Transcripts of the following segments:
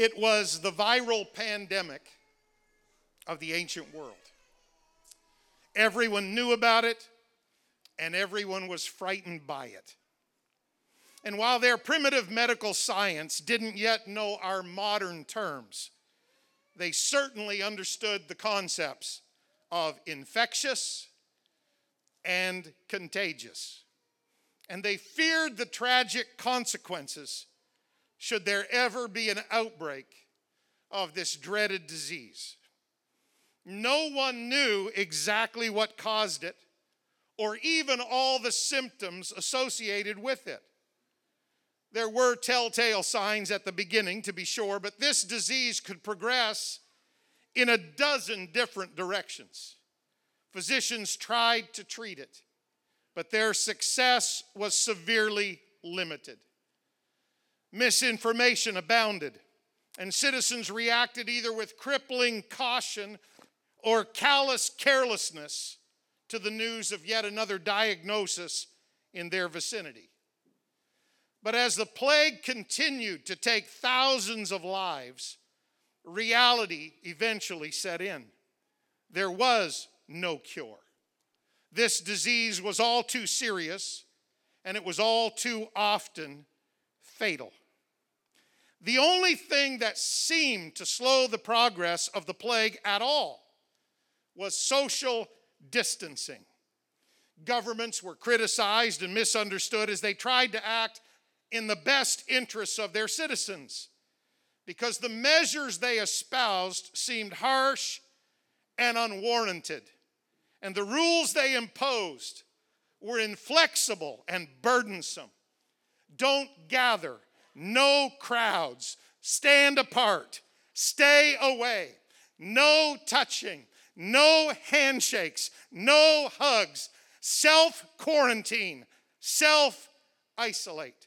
It was the viral pandemic of the ancient world. Everyone knew about it, and everyone was frightened by it. And while their primitive medical science didn't yet know our modern terms, they certainly understood the concepts of infectious and contagious. And they feared the tragic consequences should there ever be an outbreak of this dreaded disease. No one knew exactly what caused it or even all the symptoms associated with it. There were telltale signs at the beginning, to be sure, but this disease could progress in a dozen different directions. Physicians tried to treat it, but their success was severely limited. Misinformation abounded, and citizens reacted either with crippling caution or callous carelessness to the news of yet another diagnosis in their vicinity. But as the plague continued to take thousands of lives, reality eventually set in. There was no cure. This disease was all too serious, and it was all too often fatal. The only thing that seemed to slow the progress of the plague at all was social distancing. Governments were criticized and misunderstood as they tried to act in the best interests of their citizens because the measures they espoused seemed harsh and unwarranted, and the rules they imposed were inflexible and burdensome. Don't gather, no crowds, stand apart, stay away, no touching, no handshakes, no hugs, self quarantine, self isolate.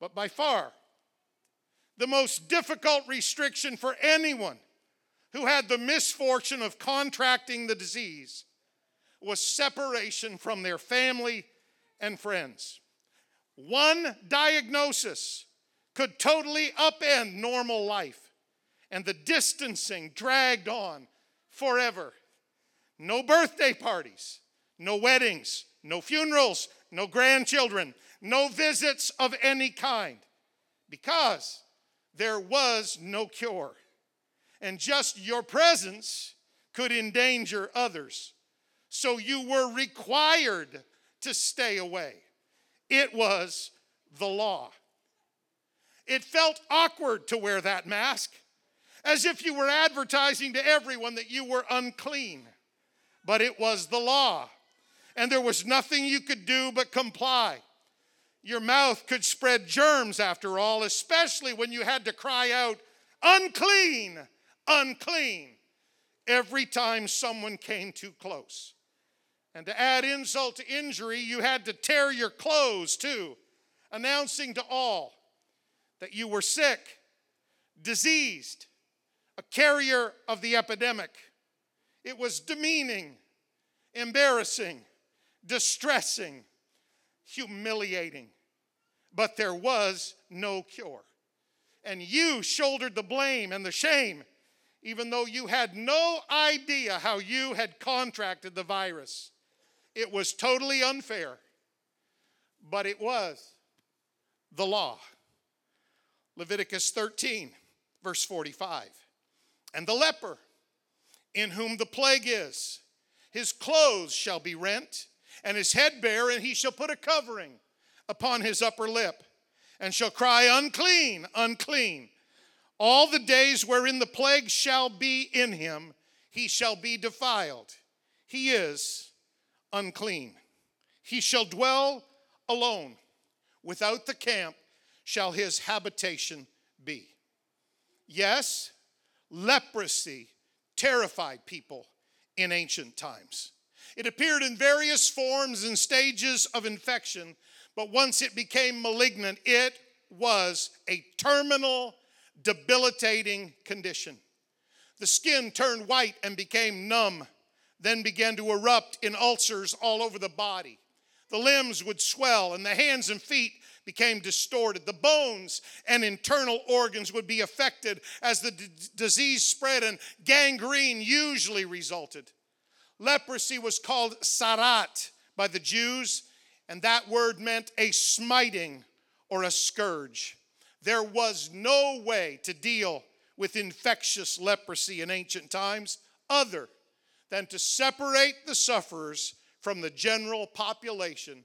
But by far, the most difficult restriction for anyone who had the misfortune of contracting the disease was separation from their family and friends. One diagnosis could totally upend normal life, and the distancing dragged on forever. No birthday parties, no weddings, no funerals, no grandchildren, no visits of any kind, because there was no cure. And just your presence could endanger others. So you were required to stay away. It was the law. It felt awkward to wear that mask, as if you were advertising to everyone that you were unclean. But it was the law, and there was nothing you could do but comply. Your mouth could spread germs, after all, especially when you had to cry out, unclean, unclean, every time someone came too close. And to add insult to injury, you had to tear your clothes too, announcing to all that you were sick, diseased, a carrier of the epidemic. It was demeaning, embarrassing, distressing, humiliating. But there was no cure. And you shouldered the blame and the shame, even though you had no idea how you had contracted the virus. It was totally unfair, but it was the law. Leviticus 13, verse 45. And the leper, in whom the plague is, his clothes shall be rent and his head bare, and he shall put a covering upon his upper lip, and shall cry, Unclean, unclean. All the days wherein the plague shall be in him, he shall be defiled. He is unclean. He shall dwell alone. Without the camp shall his habitation be. Yes, leprosy terrified people in ancient times. It appeared in various forms and stages of infection, but once it became malignant, it was a terminal, debilitating condition. The skin turned white and became numb, then began to erupt in ulcers all over the body. The limbs would swell, and the hands and feet became distorted. The bones and internal organs would be affected as the d- disease spread, and gangrene usually resulted. Leprosy was called sarat by the Jews, and that word meant a smiting or a scourge. There was no way to deal with infectious leprosy in ancient times other than to separate the sufferers from the general population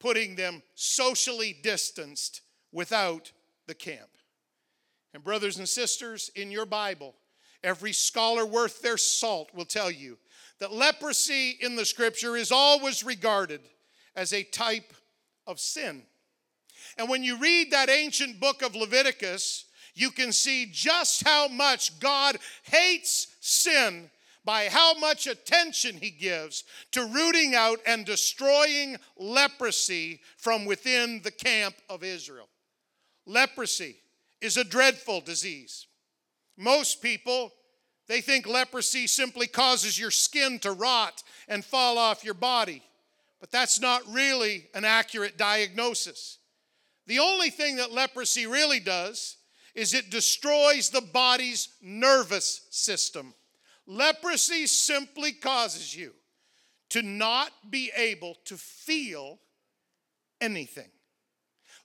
putting them socially distanced without the camp. And, brothers and sisters, in your Bible, every scholar worth their salt will tell you that leprosy in the scripture is always regarded as a type of sin. And when you read that ancient book of Leviticus, you can see just how much God hates sin by how much attention he gives to rooting out and destroying leprosy from within the camp of Israel. Leprosy is a dreadful disease. Most people they think leprosy simply causes your skin to rot and fall off your body. But that's not really an accurate diagnosis. The only thing that leprosy really does is it destroys the body's nervous system. Leprosy simply causes you to not be able to feel anything.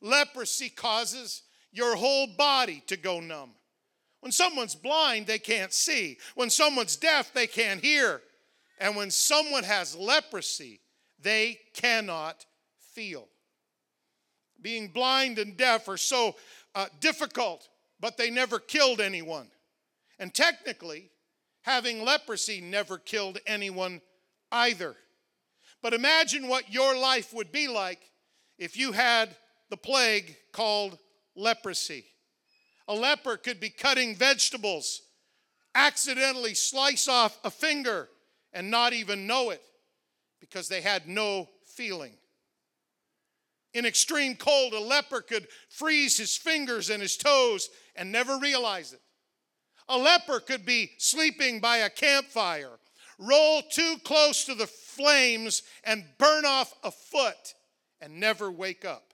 Leprosy causes your whole body to go numb. When someone's blind, they can't see. When someone's deaf, they can't hear. And when someone has leprosy, they cannot feel. Being blind and deaf are so uh, difficult, but they never killed anyone. And technically, having leprosy never killed anyone either. But imagine what your life would be like if you had the plague called leprosy. A leper could be cutting vegetables, accidentally slice off a finger, and not even know it because they had no feeling. In extreme cold, a leper could freeze his fingers and his toes and never realize it. A leper could be sleeping by a campfire, roll too close to the flames, and burn off a foot and never wake up.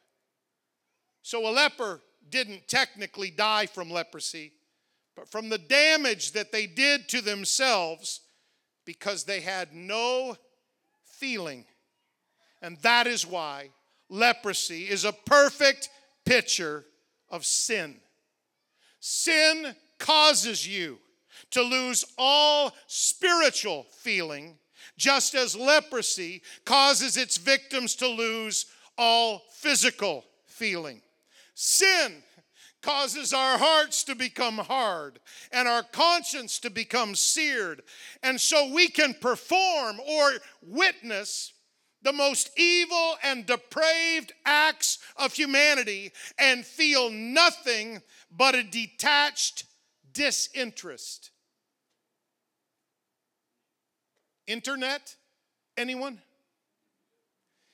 So a leper didn't technically die from leprosy, but from the damage that they did to themselves because they had no feeling. And that is why leprosy is a perfect picture of sin. Sin causes you to lose all spiritual feeling, just as leprosy causes its victims to lose all physical feeling. Sin causes our hearts to become hard and our conscience to become seared. And so we can perform or witness the most evil and depraved acts of humanity and feel nothing but a detached disinterest. Internet? Anyone?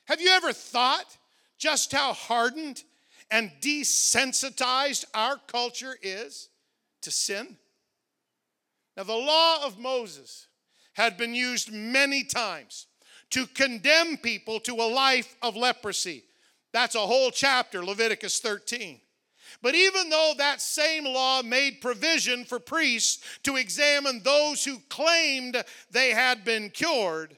Have you ever thought just how hardened and desensitized our culture is to sin? Now, the law of Moses had been used many times to condemn people to a life of leprosy. That's a whole chapter, Leviticus 13. But even though that same law made provision for priests to examine those who claimed they had been cured,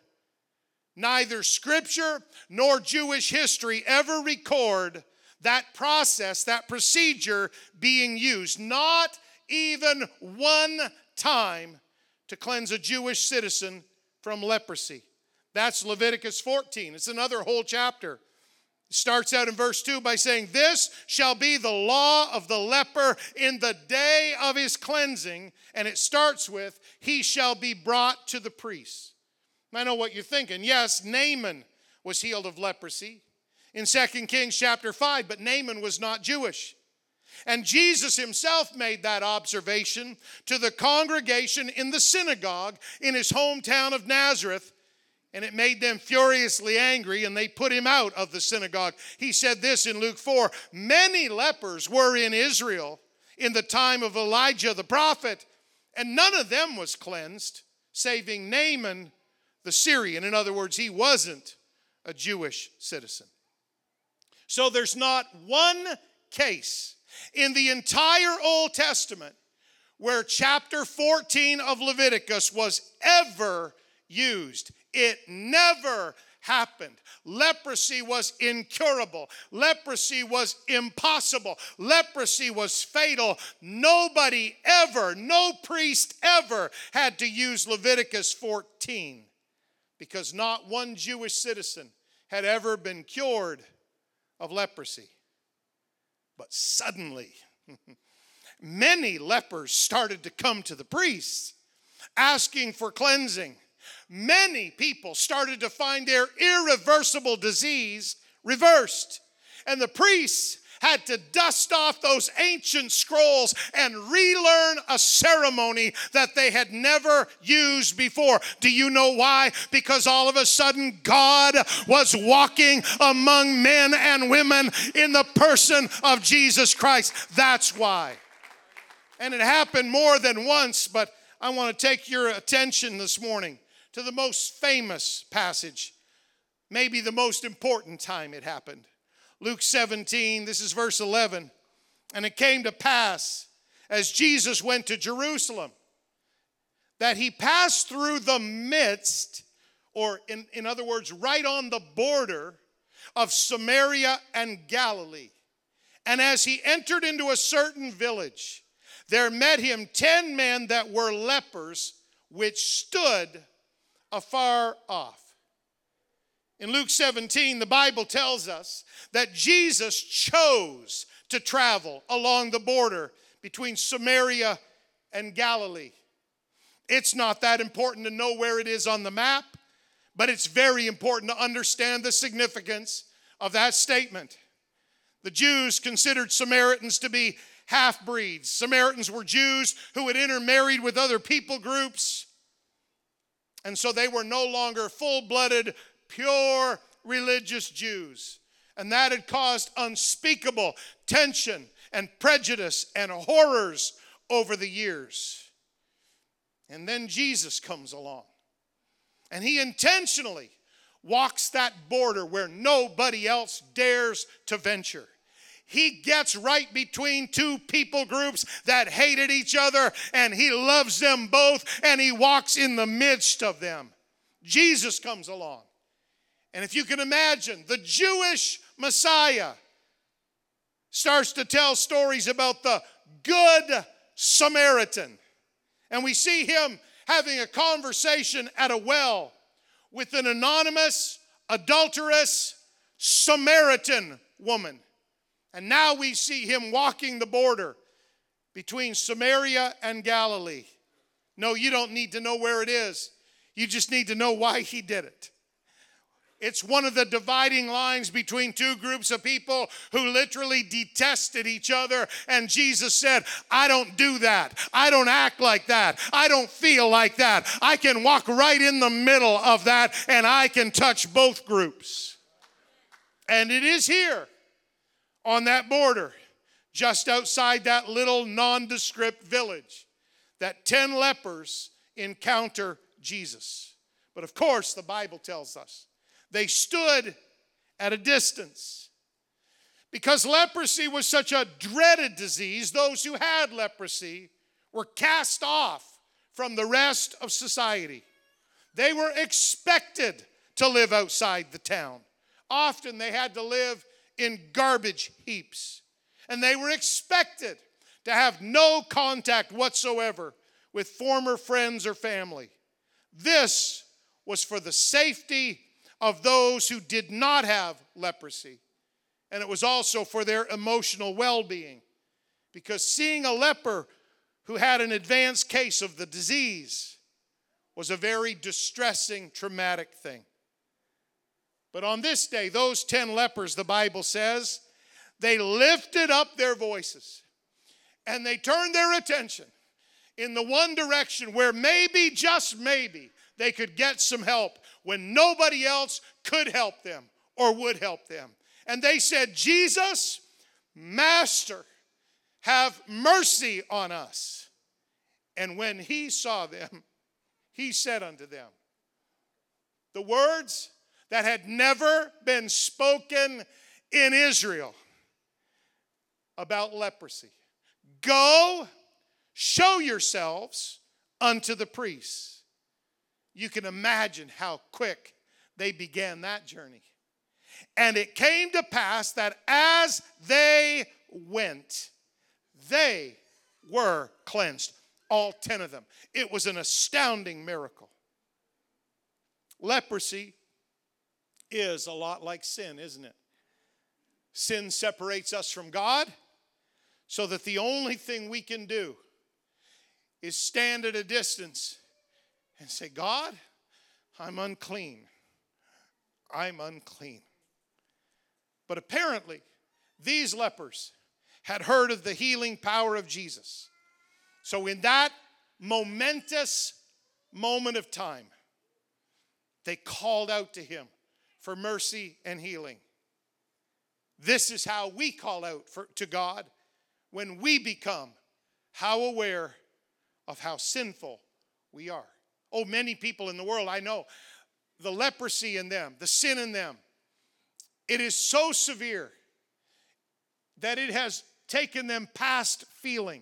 neither scripture nor Jewish history ever record that process, that procedure being used. Not even one time to cleanse a Jewish citizen from leprosy. That's Leviticus 14. It's another whole chapter starts out in verse 2 by saying, This shall be the law of the leper in the day of his cleansing. And it starts with, He shall be brought to the priest. I know what you're thinking. Yes, Naaman was healed of leprosy in 2 Kings chapter 5, but Naaman was not Jewish. And Jesus himself made that observation to the congregation in the synagogue in his hometown of Nazareth and it made them furiously angry, and they put him out of the synagogue. He said this in Luke 4 Many lepers were in Israel in the time of Elijah the prophet, and none of them was cleansed, saving Naaman the Syrian. In other words, he wasn't a Jewish citizen. So there's not one case in the entire Old Testament where chapter 14 of Leviticus was ever used. It never happened. Leprosy was incurable. Leprosy was impossible. Leprosy was fatal. Nobody ever, no priest ever had to use Leviticus 14 because not one Jewish citizen had ever been cured of leprosy. But suddenly, many lepers started to come to the priests asking for cleansing many people started to find their irreversible disease reversed. And the priests had to dust off those ancient scrolls and relearn a ceremony that they had never used before. Do you know why? Because all of a sudden God was walking among men and women in the person of Jesus Christ. That's why. And it happened more than once, but I want to take your attention this morning to the most famous passage, maybe the most important time it happened. Luke 17, this is verse 11. And it came to pass as Jesus went to Jerusalem that he passed through the midst, or in, in other words, right on the border of Samaria and Galilee. And as he entered into a certain village, there met him ten men that were lepers, which stood afar off. In Luke 17, the Bible tells us that Jesus chose to travel along the border between Samaria and Galilee. It's not that important to know where it is on the map, but it's very important to understand the significance of that statement. The Jews considered Samaritans to be half breeds. Samaritans were Jews who had intermarried with other people groups and so they were no longer full blooded, pure religious Jews. And that had caused unspeakable tension and prejudice and horrors over the years. And then Jesus comes along. And he intentionally walks that border where nobody else dares to venture he gets right between two people groups that hated each other and he loves them both and he walks in the midst of them. Jesus comes along. And if you can imagine, the Jewish Messiah starts to tell stories about the good Samaritan. And we see him having a conversation at a well with an anonymous, adulterous Samaritan woman. And now we see him walking the border between Samaria and Galilee. No, you don't need to know where it is. You just need to know why he did it. It's one of the dividing lines between two groups of people who literally detested each other. And Jesus said, I don't do that. I don't act like that. I don't feel like that. I can walk right in the middle of that and I can touch both groups. And it is here on that border, just outside that little nondescript village, that 10 lepers encounter Jesus. But of course, the Bible tells us they stood at a distance. Because leprosy was such a dreaded disease, those who had leprosy were cast off from the rest of society. They were expected to live outside the town. Often they had to live in garbage heaps. And they were expected to have no contact whatsoever with former friends or family. This was for the safety of those who did not have leprosy. And it was also for their emotional well being. Because seeing a leper who had an advanced case of the disease was a very distressing, traumatic thing. But on this day, those 10 lepers, the Bible says, they lifted up their voices and they turned their attention in the one direction where maybe, just maybe, they could get some help when nobody else could help them or would help them. And they said, Jesus, Master, have mercy on us. And when he saw them, he said unto them, The words that had never been spoken in Israel about leprosy Go, show yourselves unto the priests. You can imagine how quick they began that journey. And it came to pass that as they went, they were cleansed, all 10 of them. It was an astounding miracle. Leprosy is a lot like sin, isn't it? Sin separates us from God, so that the only thing we can do is stand at a distance and say, God, I'm unclean. I'm unclean. But apparently, these lepers had heard of the healing power of Jesus. So, in that momentous moment of time, they called out to him for mercy and healing. This is how we call out for, to God when we become how aware of how sinful we are. Oh, many people in the world, I know, the leprosy in them, the sin in them, it is so severe that it has taken them past feeling.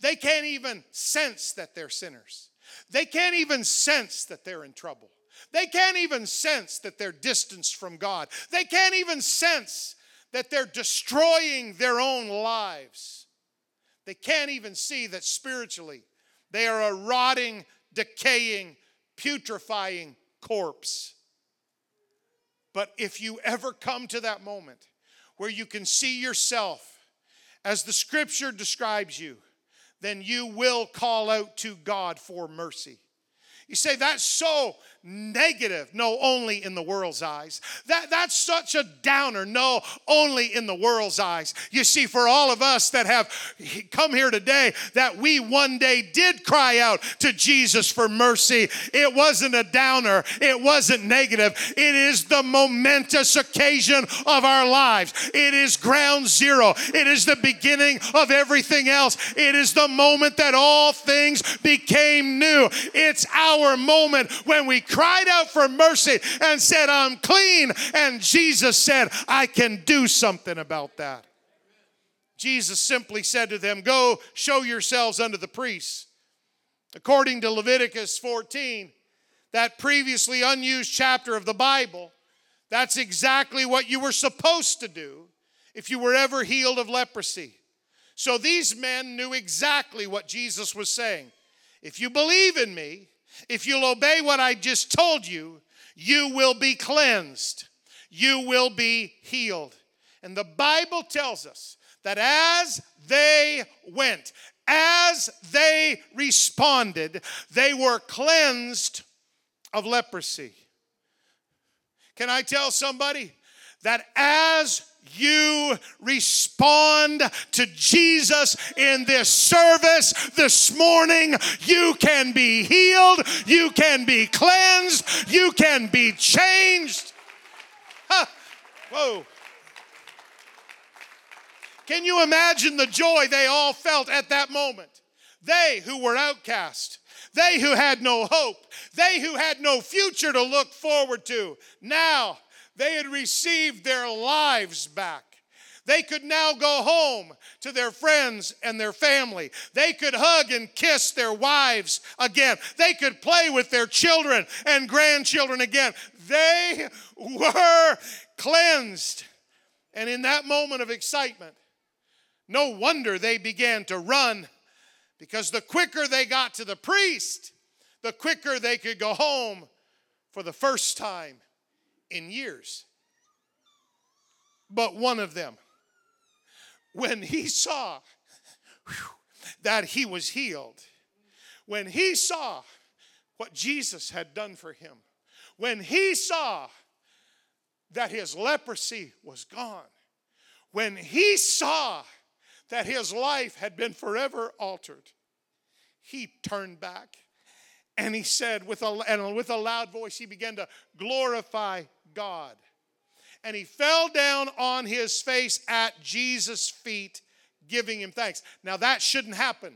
They can't even sense that they're sinners. They can't even sense that they're in trouble. They can't even sense that they're distanced from God. They can't even sense that they're destroying their own lives. They can't even see that spiritually they are a rotting, decaying, putrefying corpse. But if you ever come to that moment where you can see yourself as the scripture describes you, then you will call out to God for mercy. You say that's so negative. No, only in the world's eyes. That, that's such a downer. No, only in the world's eyes. You see, for all of us that have come here today, that we one day did cry out to Jesus for mercy, it wasn't a downer, it wasn't negative. It is the momentous occasion of our lives. It is ground zero, it is the beginning of everything else. It is the moment that all things became new. It's our moment when we cried out for mercy and said, I'm clean. And Jesus said, I can do something about that. Jesus simply said to them, Go show yourselves unto the priests. According to Leviticus 14, that previously unused chapter of the Bible, that's exactly what you were supposed to do if you were ever healed of leprosy. So these men knew exactly what Jesus was saying. If you believe in me, if you'll obey what I just told you, you will be cleansed. You will be healed. And the Bible tells us that as they went, as they responded, they were cleansed of leprosy. Can I tell somebody that as you respond to Jesus in this service this morning, you can be healed, you can be cleansed, you can be changed. Huh. Whoa. Can you imagine the joy they all felt at that moment? They who were outcast, they who had no hope, they who had no future to look forward to, now they had received their lives back. They could now go home to their friends and their family. They could hug and kiss their wives again. They could play with their children and grandchildren again. They were cleansed. And in that moment of excitement, no wonder they began to run because the quicker they got to the priest, the quicker they could go home for the first time in years. But one of them, when he saw whew, that he was healed, when he saw what Jesus had done for him, when he saw that his leprosy was gone, when he saw that his life had been forever altered, he turned back and he said with a, and with a loud voice, he began to glorify God. And he fell down on his face at Jesus' feet, giving him thanks. Now, that shouldn't happen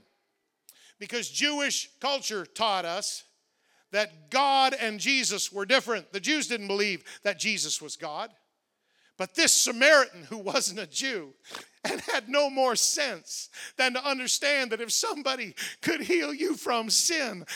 because Jewish culture taught us that God and Jesus were different. The Jews didn't believe that Jesus was God. But this Samaritan who wasn't a Jew and had no more sense than to understand that if somebody could heal you from sin,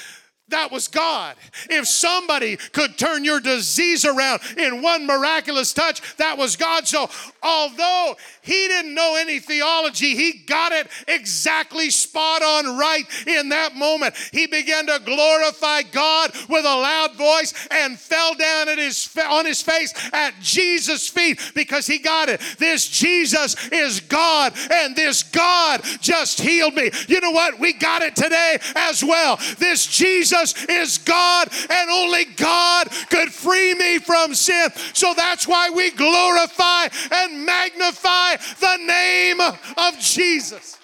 that was God. If somebody could turn your disease around in one miraculous touch, that was God. So, although he didn't know any theology, he got it exactly spot on right in that moment. He began to glorify God with a loud voice and fell down at his, on his face at Jesus' feet because he got it. This Jesus is God, and this God just healed me. You know what? We got it today as well. This Jesus Jesus is God, and only God could free me from sin. So that's why we glorify and magnify the name of Jesus.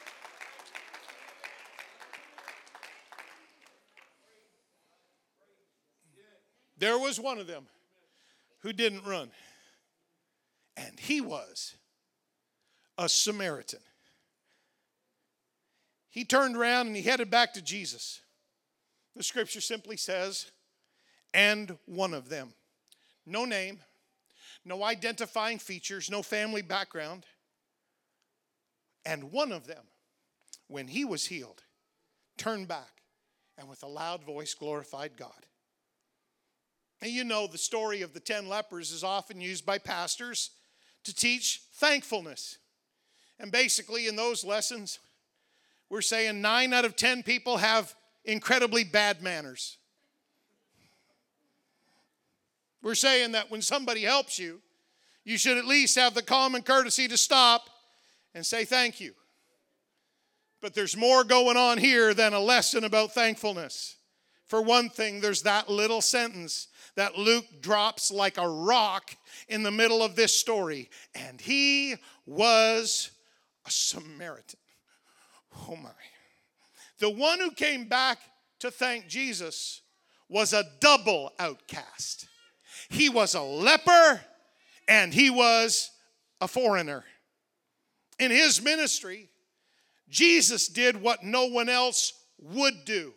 There was one of them who didn't run, and he was a Samaritan. He turned around and he headed back to Jesus. The scripture simply says, and one of them. No name, no identifying features, no family background. And one of them, when he was healed, turned back and with a loud voice glorified God. And you know, the story of the 10 lepers is often used by pastors to teach thankfulness. And basically, in those lessons, we're saying nine out of 10 people have incredibly bad manners. We're saying that when somebody helps you, you should at least have the common courtesy to stop and say thank you. But there's more going on here than a lesson about thankfulness. For one thing, there's that little sentence that Luke drops like a rock in the middle of this story. And he was a Samaritan. Oh my. The one who came back to thank Jesus was a double outcast. He was a leper and he was a foreigner. In his ministry, Jesus did what no one else would do,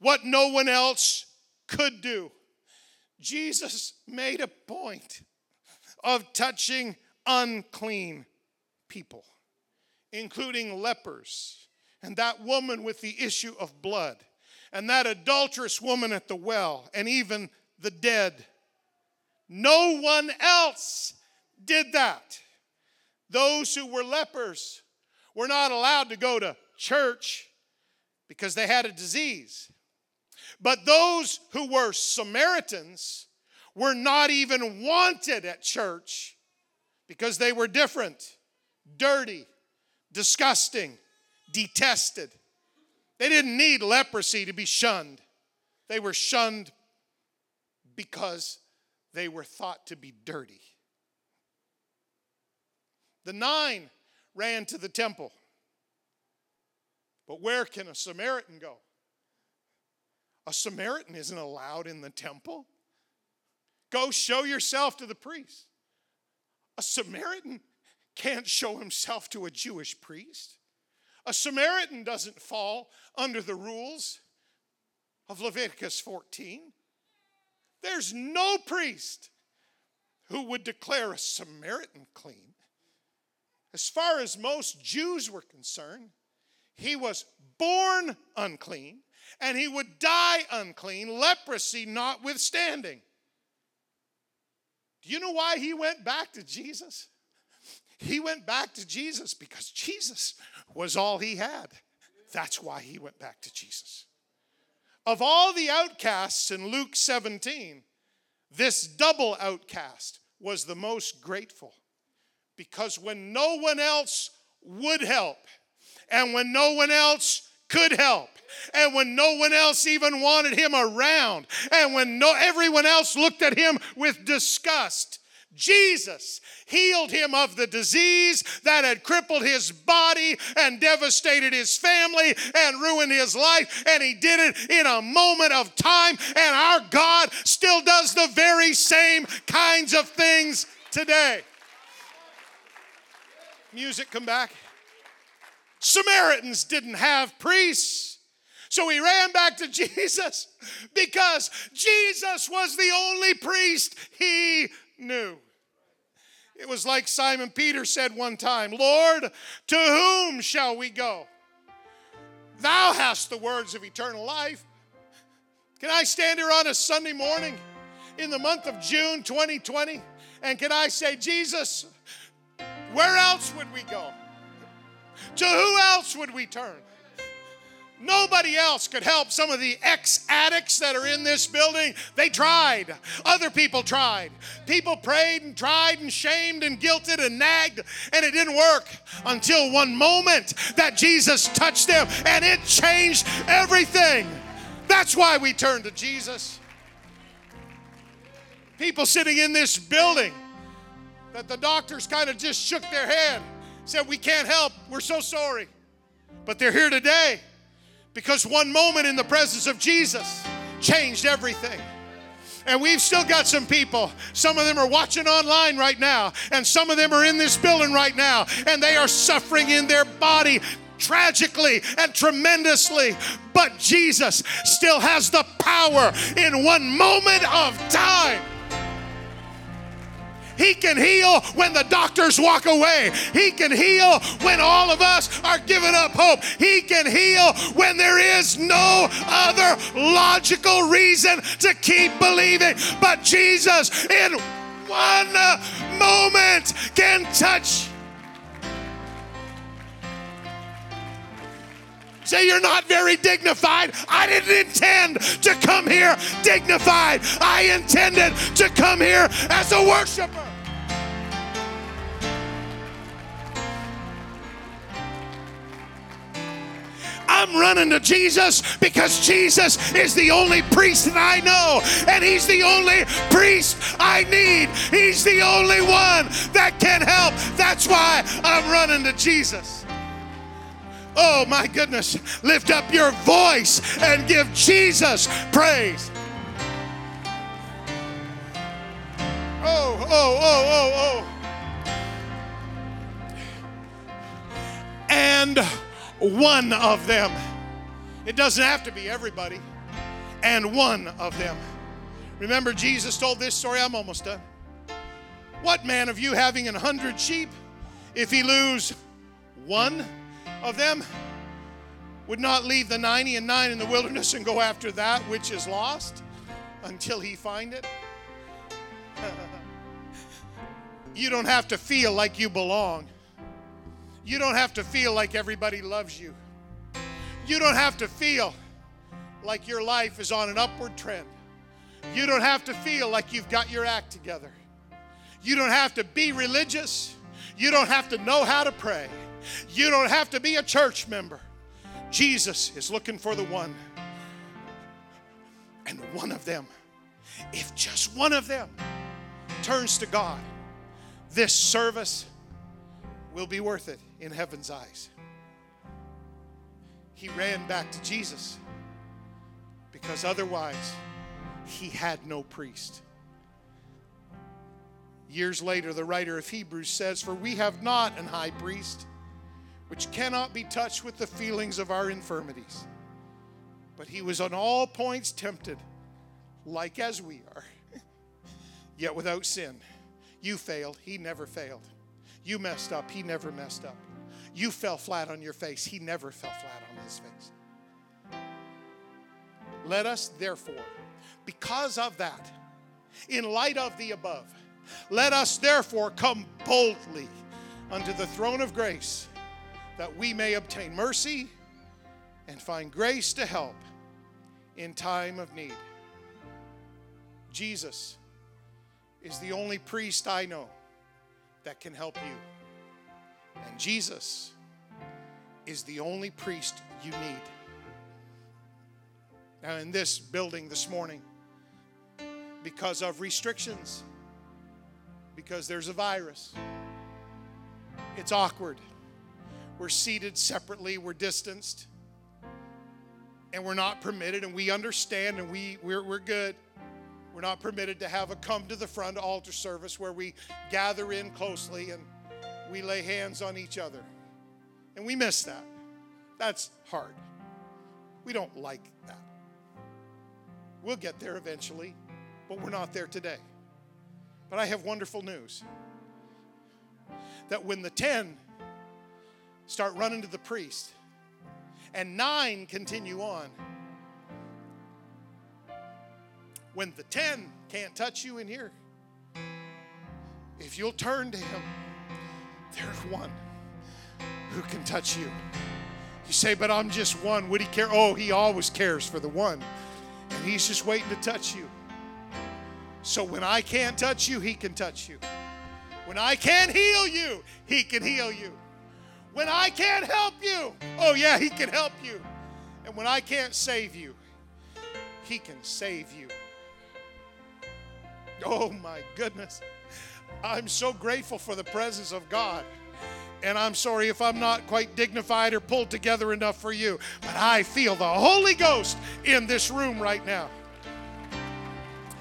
what no one else could do. Jesus made a point of touching unclean people, including lepers and that woman with the issue of blood, and that adulterous woman at the well, and even the dead. No one else did that. Those who were lepers were not allowed to go to church because they had a disease. But those who were Samaritans were not even wanted at church because they were different, dirty, disgusting, detested. They didn't need leprosy to be shunned, they were shunned because they were thought to be dirty. The nine ran to the temple. But where can a Samaritan go? A Samaritan isn't allowed in the temple. Go show yourself to the priest. A Samaritan can't show himself to a Jewish priest. A Samaritan doesn't fall under the rules of Leviticus 14. There's no priest who would declare a Samaritan clean. As far as most Jews were concerned, he was born unclean and he would die unclean, leprosy notwithstanding. Do you know why he went back to Jesus? He went back to Jesus because Jesus was all he had. That's why he went back to Jesus. Of all the outcasts in Luke 17, this double outcast was the most grateful because when no one else would help, and when no one else could help, and when no one else even wanted him around, and when no everyone else looked at him with disgust, Jesus healed him of the disease that had crippled his body and devastated his family and ruined his life. And he did it in a moment of time. And our God still does the very same kinds of things today. Music, come back. Samaritans didn't have priests. So he ran back to Jesus because Jesus was the only priest he knew. It was like Simon Peter said one time Lord, to whom shall we go? Thou hast the words of eternal life. Can I stand here on a Sunday morning in the month of June 2020 and can I say, Jesus, where else would we go? To who else would we turn? Nobody else could help some of the ex addicts that are in this building. They tried. Other people tried. People prayed and tried and shamed and guilted and nagged, and it didn't work until one moment that Jesus touched them and it changed everything. That's why we turn to Jesus. People sitting in this building that the doctors kind of just shook their head, said, We can't help. We're so sorry. But they're here today because one moment in the presence of Jesus changed everything. And we've still got some people. Some of them are watching online right now, and some of them are in this building right now, and they are suffering in their body tragically and tremendously. But Jesus still has the power in one moment of time he can heal when the doctors walk away. He can heal when all of us are giving up hope. He can heal when there is no other logical reason to keep believing. But Jesus, in one moment, can touch. Say you're not very dignified. I didn't intend to come here dignified. I intended to come here as a worshiper. I'm running to Jesus because Jesus is the only priest that I know, and He's the only priest I need. He's the only one that can help. That's why I'm running to Jesus. Oh my goodness. Lift up your voice and give Jesus praise. Oh, oh, oh, oh, oh. And one of them. It doesn't have to be everybody. And one of them. Remember, Jesus told this story. I'm almost done. What man of you having an hundred sheep, if he lose one of them, would not leave the 90 and 9 in the wilderness and go after that which is lost until he find it? you don't have to feel like you belong. You don't have to feel like everybody loves you. You don't have to feel like your life is on an upward trend. You don't have to feel like you've got your act together. You don't have to be religious. You don't have to know how to pray. You don't have to be a church member. Jesus is looking for the one. And one of them, if just one of them turns to God, this service will be worth it in heaven's eyes. He ran back to Jesus because otherwise he had no priest. Years later, the writer of Hebrews says, For we have not an high priest which cannot be touched with the feelings of our infirmities, but he was on all points tempted, like as we are, yet without sin. You failed, he never failed. You messed up, he never messed up. You fell flat on your face. He never fell flat on his face. Let us, therefore, because of that, in light of the above, let us therefore come boldly unto the throne of grace that we may obtain mercy and find grace to help in time of need. Jesus is the only priest I know that can help you. And Jesus is the only priest you need. Now, in this building this morning, because of restrictions, because there's a virus, it's awkward. We're seated separately, we're distanced, and we're not permitted, and we understand, and we, we're, we're good. We're not permitted to have a come to the front altar service where we gather in closely and we lay hands on each other. And we miss that. That's hard. We don't like that. We'll get there eventually, but we're not there today. But I have wonderful news. that when the 10 start running to the priest and 9 continue on, when the 10 can't touch you in here, if you'll turn to him, there's one who can touch you. You say, but I'm just one. Would he care? Oh, he always cares for the one. And he's just waiting to touch you. So when I can't touch you, he can touch you. When I can't heal you, he can heal you. When I can't help you, oh yeah, he can help you. And when I can't save you, he can save you. Oh my goodness. I'm so grateful for the presence of God. And I'm sorry if I'm not quite dignified or pulled together enough for you, but I feel the Holy Ghost in this room right now.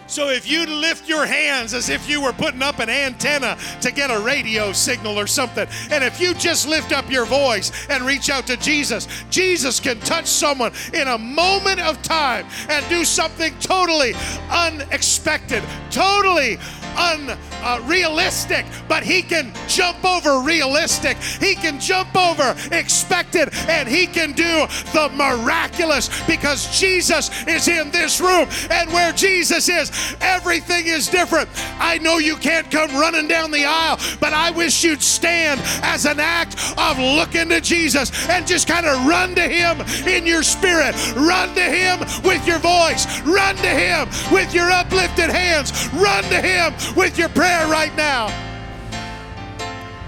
So if you lift your hands as if you were putting up an antenna to get a radio signal or something, and if you just lift up your voice and reach out to Jesus, Jesus can touch someone in a moment of time and do something totally unexpected, totally unrealistic, uh, but he can jump over realistic. He can jump over expected, and he can do the miraculous because Jesus is in this room. And where Jesus is, everything is different. I know you can't come running down the aisle, but I wish you'd stand as an act of looking to Jesus and just kind of run to him in your spirit. Run to him with your voice. Run to him with your uplifted hands. Run to him with your prayer right now.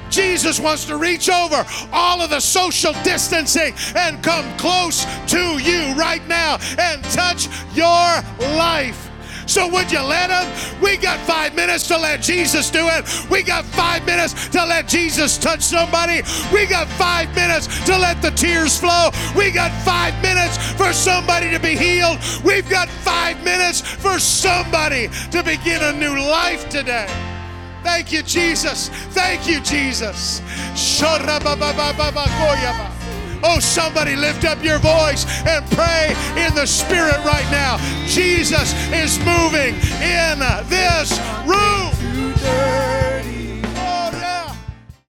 Jesus wants to reach over all of the social distancing and come close to you right now and touch your life. So would you let him? We got five minutes to let Jesus do it. We got five minutes to let Jesus touch somebody. We got five minutes to let the tears flow. We got five minutes for somebody to be healed. We've got five minutes for somebody to begin a new life today. Thank you, Jesus. Thank you, Jesus. Oh, somebody lift up your voice and pray in the Spirit right now. Jesus is moving in this room.